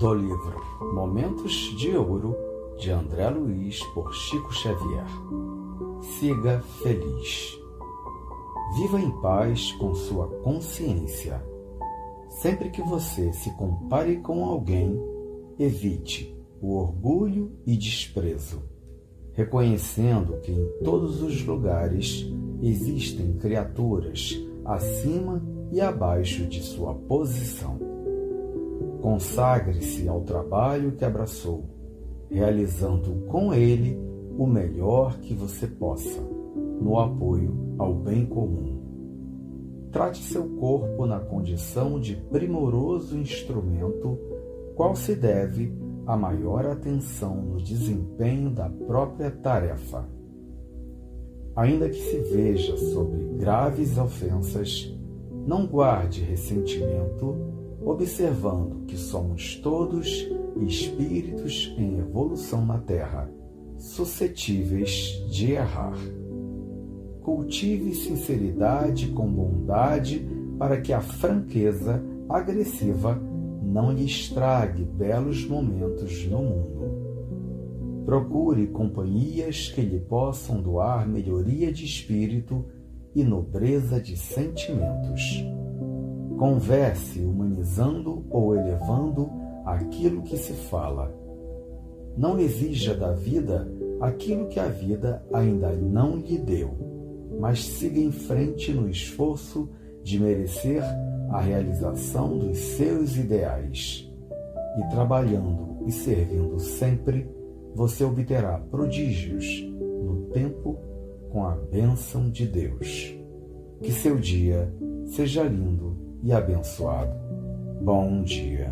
do livro Momentos de Ouro de André Luiz por Chico Xavier. Siga feliz. Viva em paz com sua consciência. Sempre que você se compare com alguém, evite o orgulho e desprezo, reconhecendo que em todos os lugares existem criaturas acima e abaixo de sua posição Consagre-se ao trabalho que abraçou, realizando com ele o melhor que você possa, no apoio ao bem comum. Trate seu corpo na condição de primoroso instrumento, qual se deve a maior atenção no desempenho da própria tarefa. Ainda que se veja sobre graves ofensas, não guarde ressentimento observando que somos todos espíritos em evolução na Terra, suscetíveis de errar. Cultive sinceridade com bondade para que a franqueza agressiva não lhe estrague belos momentos no mundo. Procure companhias que lhe possam doar melhoria de espírito e nobreza de sentimentos. Converse humanizando ou elevando aquilo que se fala. Não exija da vida aquilo que a vida ainda não lhe deu, mas siga em frente no esforço de merecer a realização dos seus ideais. E trabalhando e servindo sempre, você obterá prodígios no tempo com a bênção de Deus. Que seu dia seja lindo e abençoado. Bom dia.